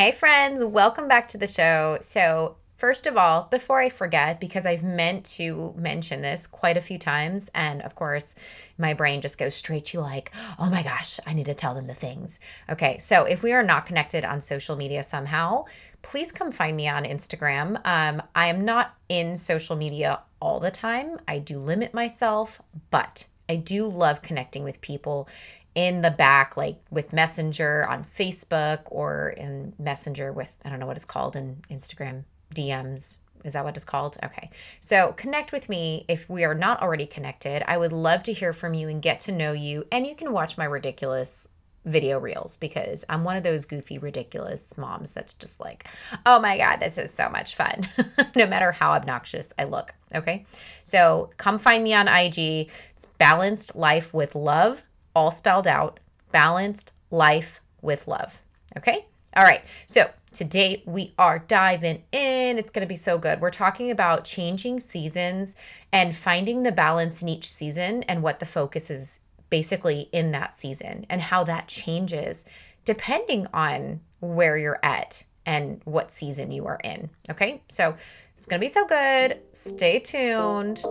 Hey, friends, welcome back to the show. So, first of all, before I forget, because I've meant to mention this quite a few times, and of course, my brain just goes straight to like, oh my gosh, I need to tell them the things. Okay, so if we are not connected on social media somehow, please come find me on Instagram. Um, I am not in social media all the time, I do limit myself, but I do love connecting with people in the back, like with Messenger on Facebook or in Messenger with, I don't know what it's called in Instagram DMs. Is that what it's called? Okay. So connect with me if we are not already connected. I would love to hear from you and get to know you. And you can watch my ridiculous video reels because I'm one of those goofy, ridiculous moms that's just like, oh my God, this is so much fun, no matter how obnoxious I look. Okay. So come find me on IG. It's Balanced Life with Love all spelled out balanced life with love. Okay? All right. So today we are diving in. It's going to be so good. We're talking about changing seasons and finding the balance in each season and what the focus is basically in that season and how that changes depending on where you're at and what season you are in. Okay? So it's going to be so good. Stay tuned.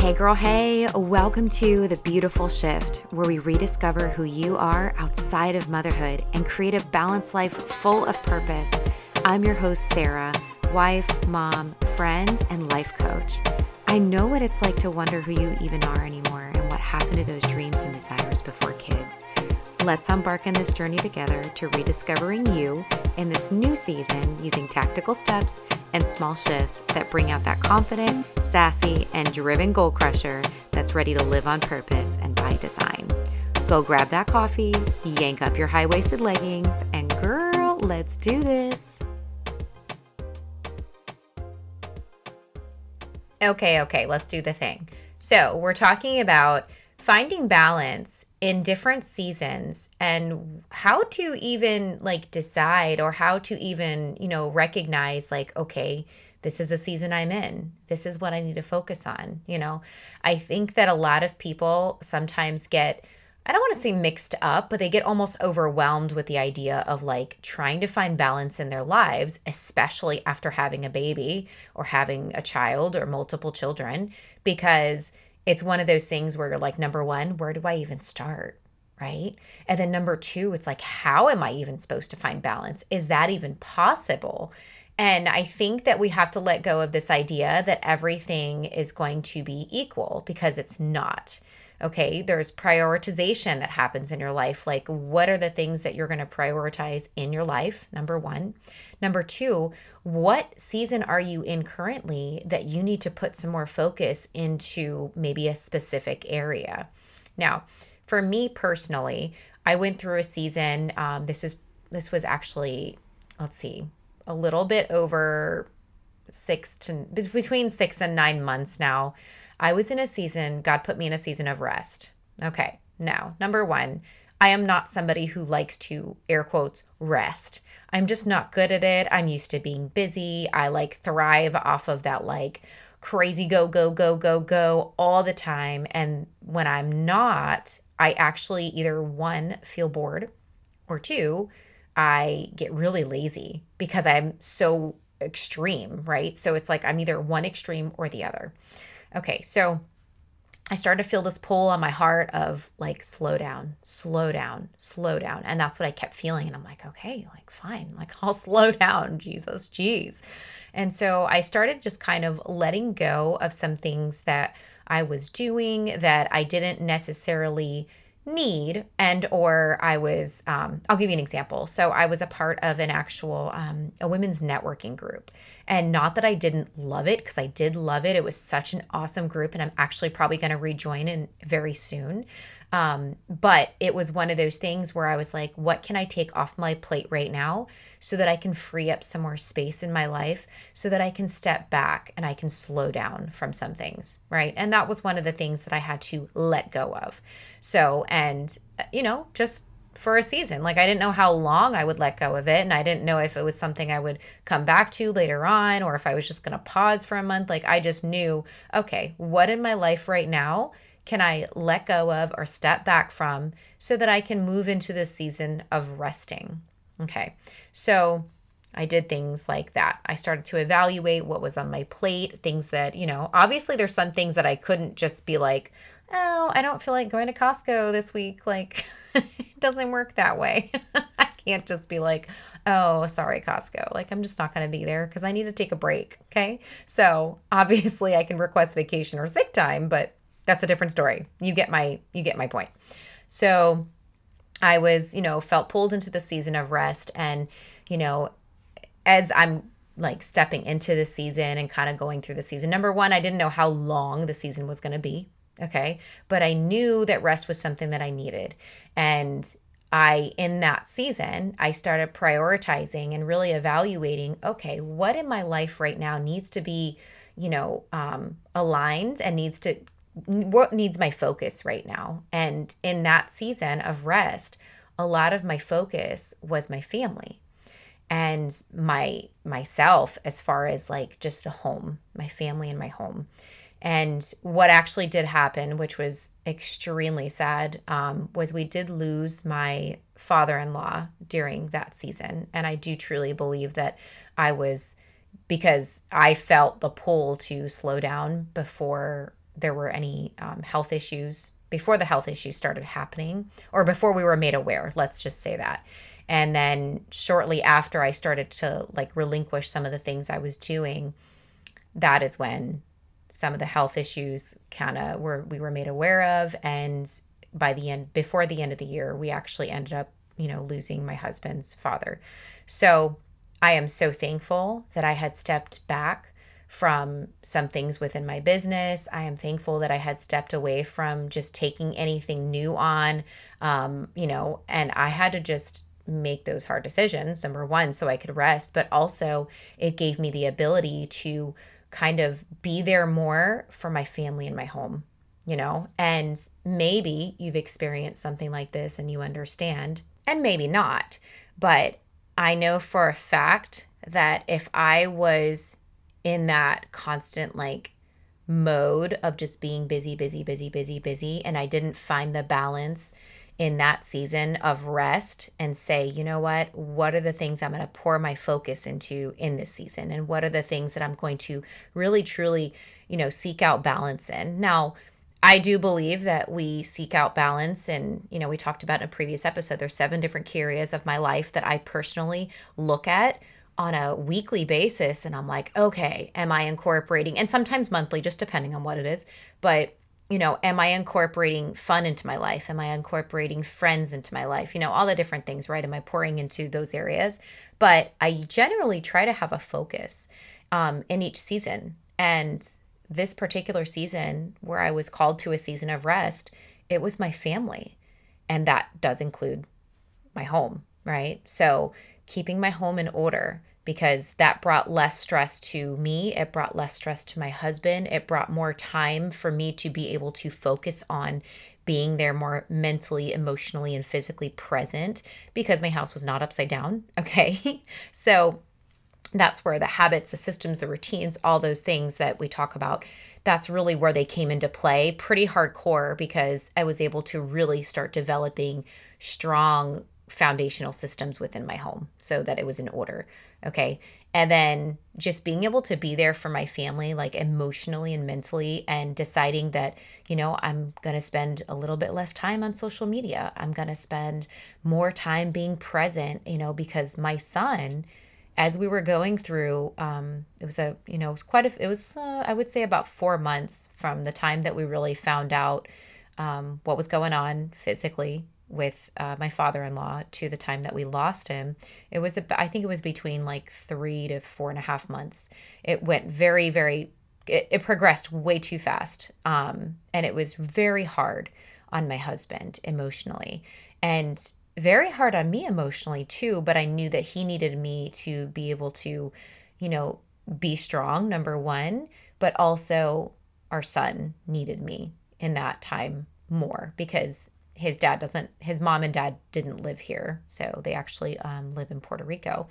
Hey, girl, hey, welcome to The Beautiful Shift, where we rediscover who you are outside of motherhood and create a balanced life full of purpose. I'm your host, Sarah, wife, mom, friend, and life coach. I know what it's like to wonder who you even are anymore and what happened to those dreams and desires before kids. Let's embark on this journey together to rediscovering you in this new season using tactical steps and small shifts that bring out that confident, sassy, and driven goal crusher that's ready to live on purpose and by design. Go grab that coffee, yank up your high waisted leggings, and girl, let's do this. Okay, okay, let's do the thing. So, we're talking about finding balance in different seasons and how to even like decide or how to even, you know, recognize like, okay, this is a season I'm in. This is what I need to focus on. You know, I think that a lot of people sometimes get, I don't want to say mixed up, but they get almost overwhelmed with the idea of like trying to find balance in their lives, especially after having a baby or having a child or multiple children, because it's one of those things where you're like, number one, where do I even start? Right. And then number two, it's like, how am I even supposed to find balance? Is that even possible? And I think that we have to let go of this idea that everything is going to be equal because it's not. Okay, there's prioritization that happens in your life. Like, what are the things that you're going to prioritize in your life? Number one. Number two, what season are you in currently that you need to put some more focus into maybe a specific area? Now, for me personally, I went through a season. Um, this was this was actually, let's see, a little bit over six to between six and nine months now. I was in a season. God put me in a season of rest. Okay, now number one, I am not somebody who likes to air quotes rest. I'm just not good at it. I'm used to being busy. I like thrive off of that like crazy go go go go go all the time and when I'm not, I actually either one feel bored or two, I get really lazy because I'm so extreme, right? So it's like I'm either one extreme or the other. Okay, so I started to feel this pull on my heart of like, slow down, slow down, slow down. And that's what I kept feeling. And I'm like, okay, like, fine, like, I'll slow down, Jesus, geez. And so I started just kind of letting go of some things that I was doing that I didn't necessarily need and or i was um, i'll give you an example. So i was a part of an actual um, a women's networking group. And not that i didn't love it because i did love it. It was such an awesome group and i'm actually probably going to rejoin in very soon um, but it was one of those things where I was like, what can I take off my plate right now so that I can free up some more space in my life so that I can step back and I can slow down from some things, right? And that was one of the things that I had to let go of. So, and, uh, you know, just for a season. Like I didn't know how long I would let go of it and I didn't know if it was something I would come back to later on or if I was just going to pause for a month. Like I just knew, okay, what in my life right now can I let go of or step back from so that I can move into this season of resting? Okay. So I did things like that. I started to evaluate what was on my plate, things that, you know, obviously there's some things that I couldn't just be like, oh, I don't feel like going to Costco this week. Like, it doesn't work that way. I can't just be like, oh, sorry, Costco. Like, I'm just not going to be there because I need to take a break. Okay. So obviously I can request vacation or sick time, but that's a different story. You get my, you get my point. So I was, you know, felt pulled into the season of rest and, you know, as I'm like stepping into the season and kind of going through the season. Number one, I didn't know how long the season was going to be. Okay. But I knew that rest was something that I needed. And I, in that season, I started prioritizing and really evaluating okay, what in my life right now needs to be, you know, um, aligned and needs to, what needs my focus right now. And in that season of rest, a lot of my focus was my family and my myself as far as like just the home, my family and my home. And what actually did happen, which was extremely sad, um, was we did lose my father in law during that season. And I do truly believe that I was, because I felt the pull to slow down before there were any um, health issues, before the health issues started happening, or before we were made aware. Let's just say that. And then shortly after I started to like relinquish some of the things I was doing, that is when some of the health issues kind of were we were made aware of and by the end before the end of the year we actually ended up you know losing my husband's father so i am so thankful that i had stepped back from some things within my business. I am thankful that i had stepped away from just taking anything new on um, you know and i had to just make those hard decisions number one so i could rest but also it gave me the ability to kind of be there more for my family and my home you know? And maybe you've experienced something like this and you understand and maybe not but i know for a fact that if i was in that constant like mode of just being busy busy busy busy busy and i didn't find the balance in that season of rest and say, you know what? What are the things I'm going to pour my focus into in this season? And what are the things that I'm going to really, truly, you know, seek out balance in? Now, I do believe that we seek out balance. And, you know, we talked about in a previous episode, there's seven different key areas of my life that I personally look at on a weekly basis. And I'm like, okay, am I incorporating, and sometimes monthly, just depending on what it is. But you know, am I incorporating fun into my life? Am I incorporating friends into my life? You know, all the different things, right? Am I pouring into those areas? But I generally try to have a focus um, in each season. And this particular season, where I was called to a season of rest, it was my family. And that does include my home, right? So keeping my home in order, because that brought less stress to me. It brought less stress to my husband. It brought more time for me to be able to focus on being there more mentally, emotionally, and physically present because my house was not upside down. Okay. so that's where the habits, the systems, the routines, all those things that we talk about, that's really where they came into play pretty hardcore because I was able to really start developing strong foundational systems within my home so that it was in order. Okay. And then just being able to be there for my family, like emotionally and mentally, and deciding that, you know, I'm going to spend a little bit less time on social media. I'm going to spend more time being present, you know, because my son, as we were going through, um, it was a, you know, it was quite a, it was, uh, I would say about four months from the time that we really found out um, what was going on physically with uh, my father-in-law to the time that we lost him it was i think it was between like three to four and a half months. It went very very it, it progressed way too fast um, and it was very hard on my husband emotionally and very hard on me emotionally too but i knew that he needed me to be able to you know be strong number one but also our son needed me in that time more because his dad doesn't his mom and dad didn't live here so they actually um, live in puerto rico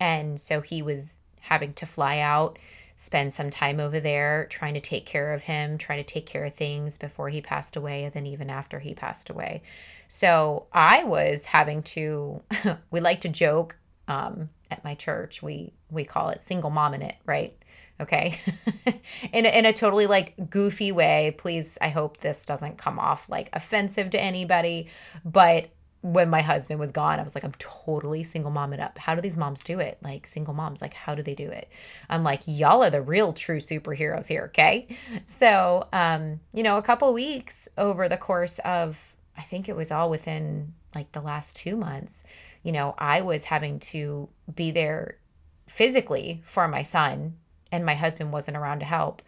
and so he was having to fly out spend some time over there trying to take care of him, trying to take care of things before he passed away and then even after he passed away. So I was having to, we like to joke um, at my church. We we call it single mom in it, right? Okay. in, a, in a totally like goofy way. Please, I hope this doesn't come off like offensive to anybody. But when my husband was gone, I was like, I'm totally single mom it up. How do these moms do it? Like single moms, like how do they do it? I'm like, y'all are the real true superheroes here, okay? So, um, you know, a couple weeks over the course of, I think it was all within like the last two months, you know, I was having to be there physically for my son, and my husband wasn't around to help.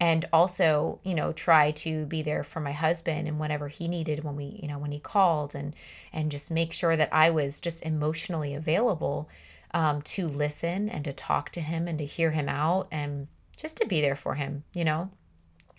And also you know try to be there for my husband and whatever he needed when we you know when he called and and just make sure that i was just emotionally available um, to listen and to talk to him and to hear him out and just to be there for him you know?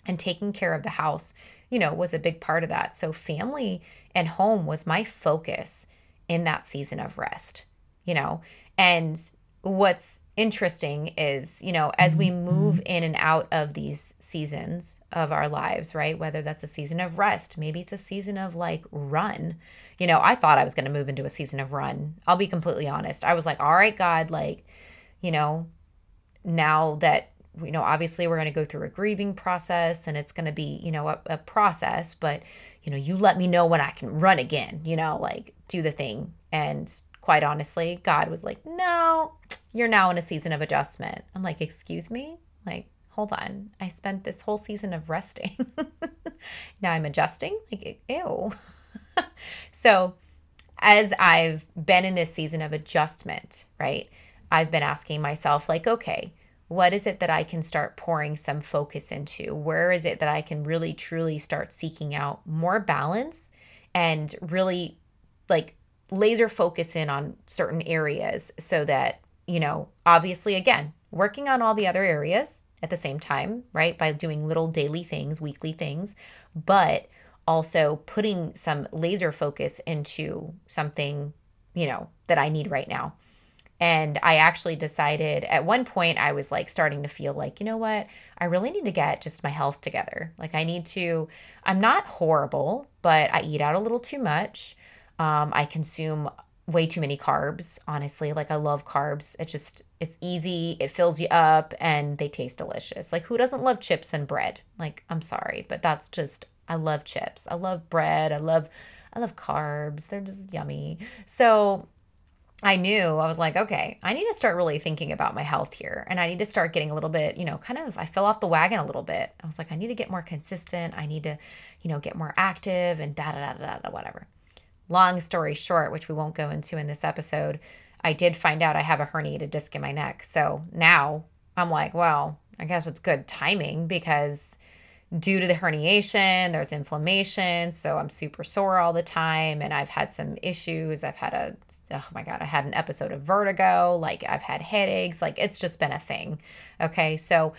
And taking care of the house you know was a big part of that. So family and home was my focus in that season of rest you know? And what's interesting is, you know, as we mm-hmm. move in and out of these seasons of our lives, right? Whether that's a season of rest, maybe it's a season of like run. You know, I thought I was going to move into a season of run. I'll be completely honest. I was like, all right, God, like, you know, now that, you know, obviously we're going to go through a grieving process and it's going to be, you know, a, a process, but, you know, you let me know when I can run again, you know, like do the thing. And quite honestly, God was like, no, you're now in a season of adjustment. I'm like, excuse me? Like, hold on. I spent this whole season of resting. now I'm adjusting? Like, ew. so, as I've been in this season of adjustment, right? I've been asking myself, like, okay, what is it that I can start pouring some focus into? Where is it that I can really truly start seeking out more balance and really like laser focus in on certain areas so that, you know, obviously, again, working on all the other areas at the same time, right? By doing little daily things, weekly things, but also putting some laser focus into something, you know, that I need right now. And I actually decided at one point, I was like starting to feel like, you know what? I really need to get just my health together. Like, I need to, I'm not horrible, but I eat out a little too much. Um, I consume way too many carbs, honestly. Like I love carbs. It just it's easy, it fills you up and they taste delicious. Like who doesn't love chips and bread? Like I'm sorry, but that's just I love chips. I love bread. I love I love carbs. They're just yummy. So I knew I was like, okay, I need to start really thinking about my health here. And I need to start getting a little bit, you know, kind of, I fell off the wagon a little bit. I was like, I need to get more consistent. I need to, you know, get more active and da da da da da, whatever. Long story short, which we won't go into in this episode, I did find out I have a herniated disc in my neck. So now I'm like, well, I guess it's good timing because due to the herniation, there's inflammation. So I'm super sore all the time. And I've had some issues. I've had a, oh my God, I had an episode of vertigo. Like I've had headaches. Like it's just been a thing. Okay. So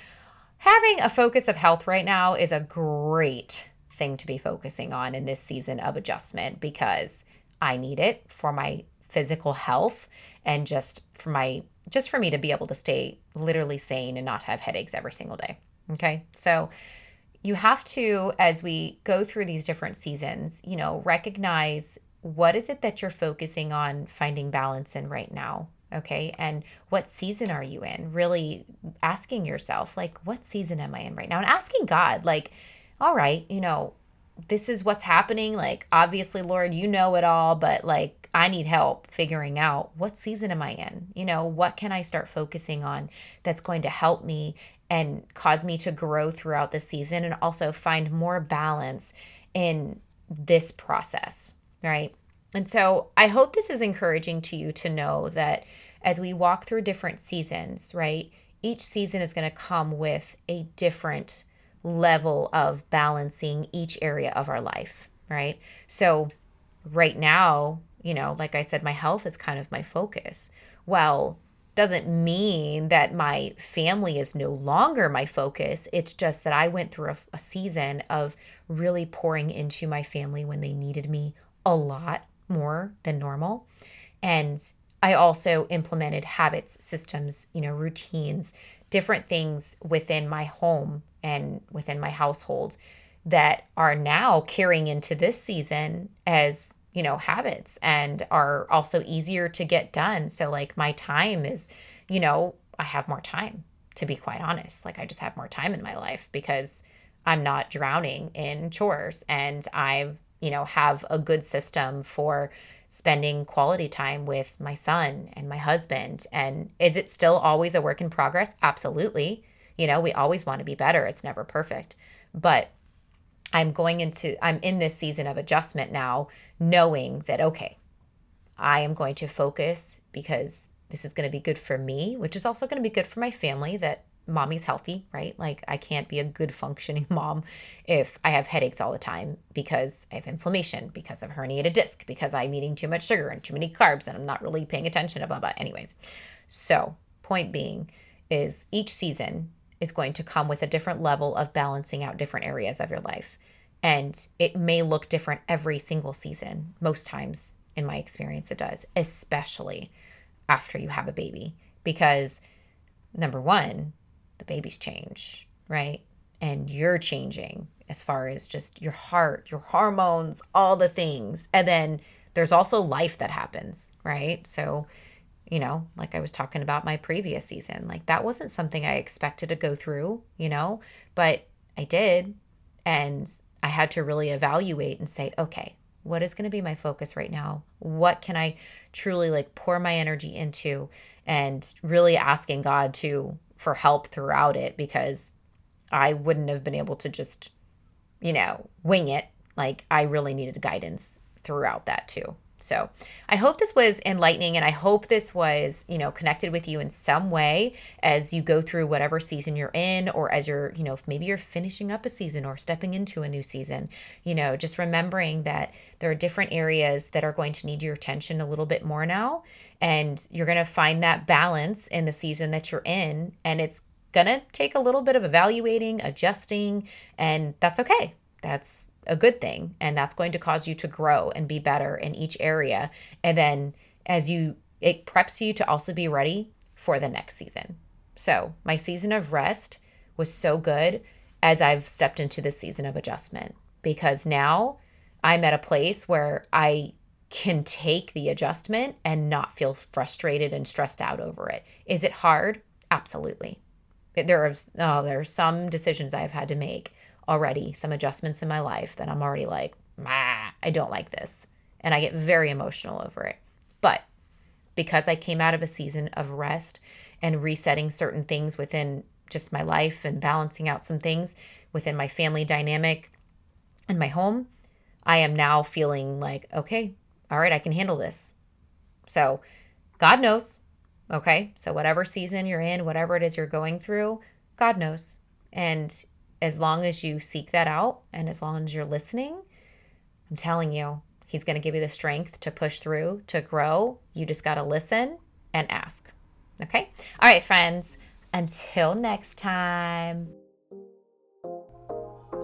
having a focus of health right now is a great thing to be focusing on in this season of adjustment because I need it for my physical health and just for my just for me to be able to stay literally sane and not have headaches every single day. Okay? So you have to as we go through these different seasons, you know, recognize what is it that you're focusing on finding balance in right now? Okay. And what season are you in? Really asking yourself, like, what season am I in right now? And asking God, like, all right, you know, this is what's happening. Like, obviously, Lord, you know it all, but like, I need help figuring out what season am I in? You know, what can I start focusing on that's going to help me and cause me to grow throughout the season and also find more balance in this process, right? And so I hope this is encouraging to you to know that as we walk through different seasons, right? Each season is going to come with a different level of balancing each area of our life, right? So, right now, you know, like I said, my health is kind of my focus. Well, doesn't mean that my family is no longer my focus. It's just that I went through a, a, season of really pouring into my family when they needed me a lot more than normal. And I also implemented habits, systems, you know, routines different things within my home and within my household that are now carrying into this season as you know habits and are also easier to get done. So like my time is you know i have more time to be quite honest. Like i just have more time in my life because i'm not drowning in chores and i you know have a good system for spending quality time with my son and my husband. And is it still always a work in progress? Absolutely you know we always want to be better it's never perfect but I'm going into, I'm in this season of adjustment now, knowing that, okay, I am going to focus because this is going to be good for me, which is also going to be good for my family that mommy's healthy, right? Like I can't be a good functioning mom if I have headaches all the time because I have inflammation, because of herniated disc, because I'm eating too much sugar and too many carbs and I'm not really paying attention to blah blah. Anyways, so point being is each season is going to come with a different level of balancing out different areas of your life. And it may look different every single season. Most times, in my experience, it does, especially after you have a baby. Because number one, the babies change, right? And you're changing as far as just your heart, your hormones, all the things. And then there's also life that happens, right? So, you know, like I was talking about my previous season. Like that wasn't something I expected to go through, you know, but I did. And I had to really evaluate and say, okay, what is going to be my focus right now? What can I truly like pour my energy into? And really asking God to for help throughout it because I wouldn't have been able to just, you know, wing it. Like I really needed guidance throughout that too. So I hope this was enlightening and I hope this was, you know, connected with you in some way as you go through whatever season you're in or as you're, you know, maybe you're finishing up a season or stepping into a new season, you know, just remembering that there are different areas that are going to need your attention a little bit more now. And you're going to find that balance in the season that you're in. And it's going to take a little bit of evaluating, adjusting, and that's okay. That's a good thing and that's going to cause you to grow and be better in each area. And then as you it preps you to also be ready for the next season. So my season of rest was so good as i've stepped into this season of adjustment because now i'm at a place where i can take the adjustment and not feel frustrated and stressed out over it. Is it hard? Absolutely. There are oh, there are some decisions i've had to make already some adjustments in my life that I'm already like, I don't like this. And I get very emotional over it. But because I came out of a season of rest and resetting certain things within just my life and balancing out some things within my family dynamic and my home, I am now feeling like, okay, all right, I can handle this. So God knows. Okay. So whatever season you're in, whatever it is you're going through, God knows. And as long as you seek that out and as long as you're listening, I'm telling you, He's going to give you the strength to push through, to grow. You just got to listen and ask. Okay? All right, friends. Until next time.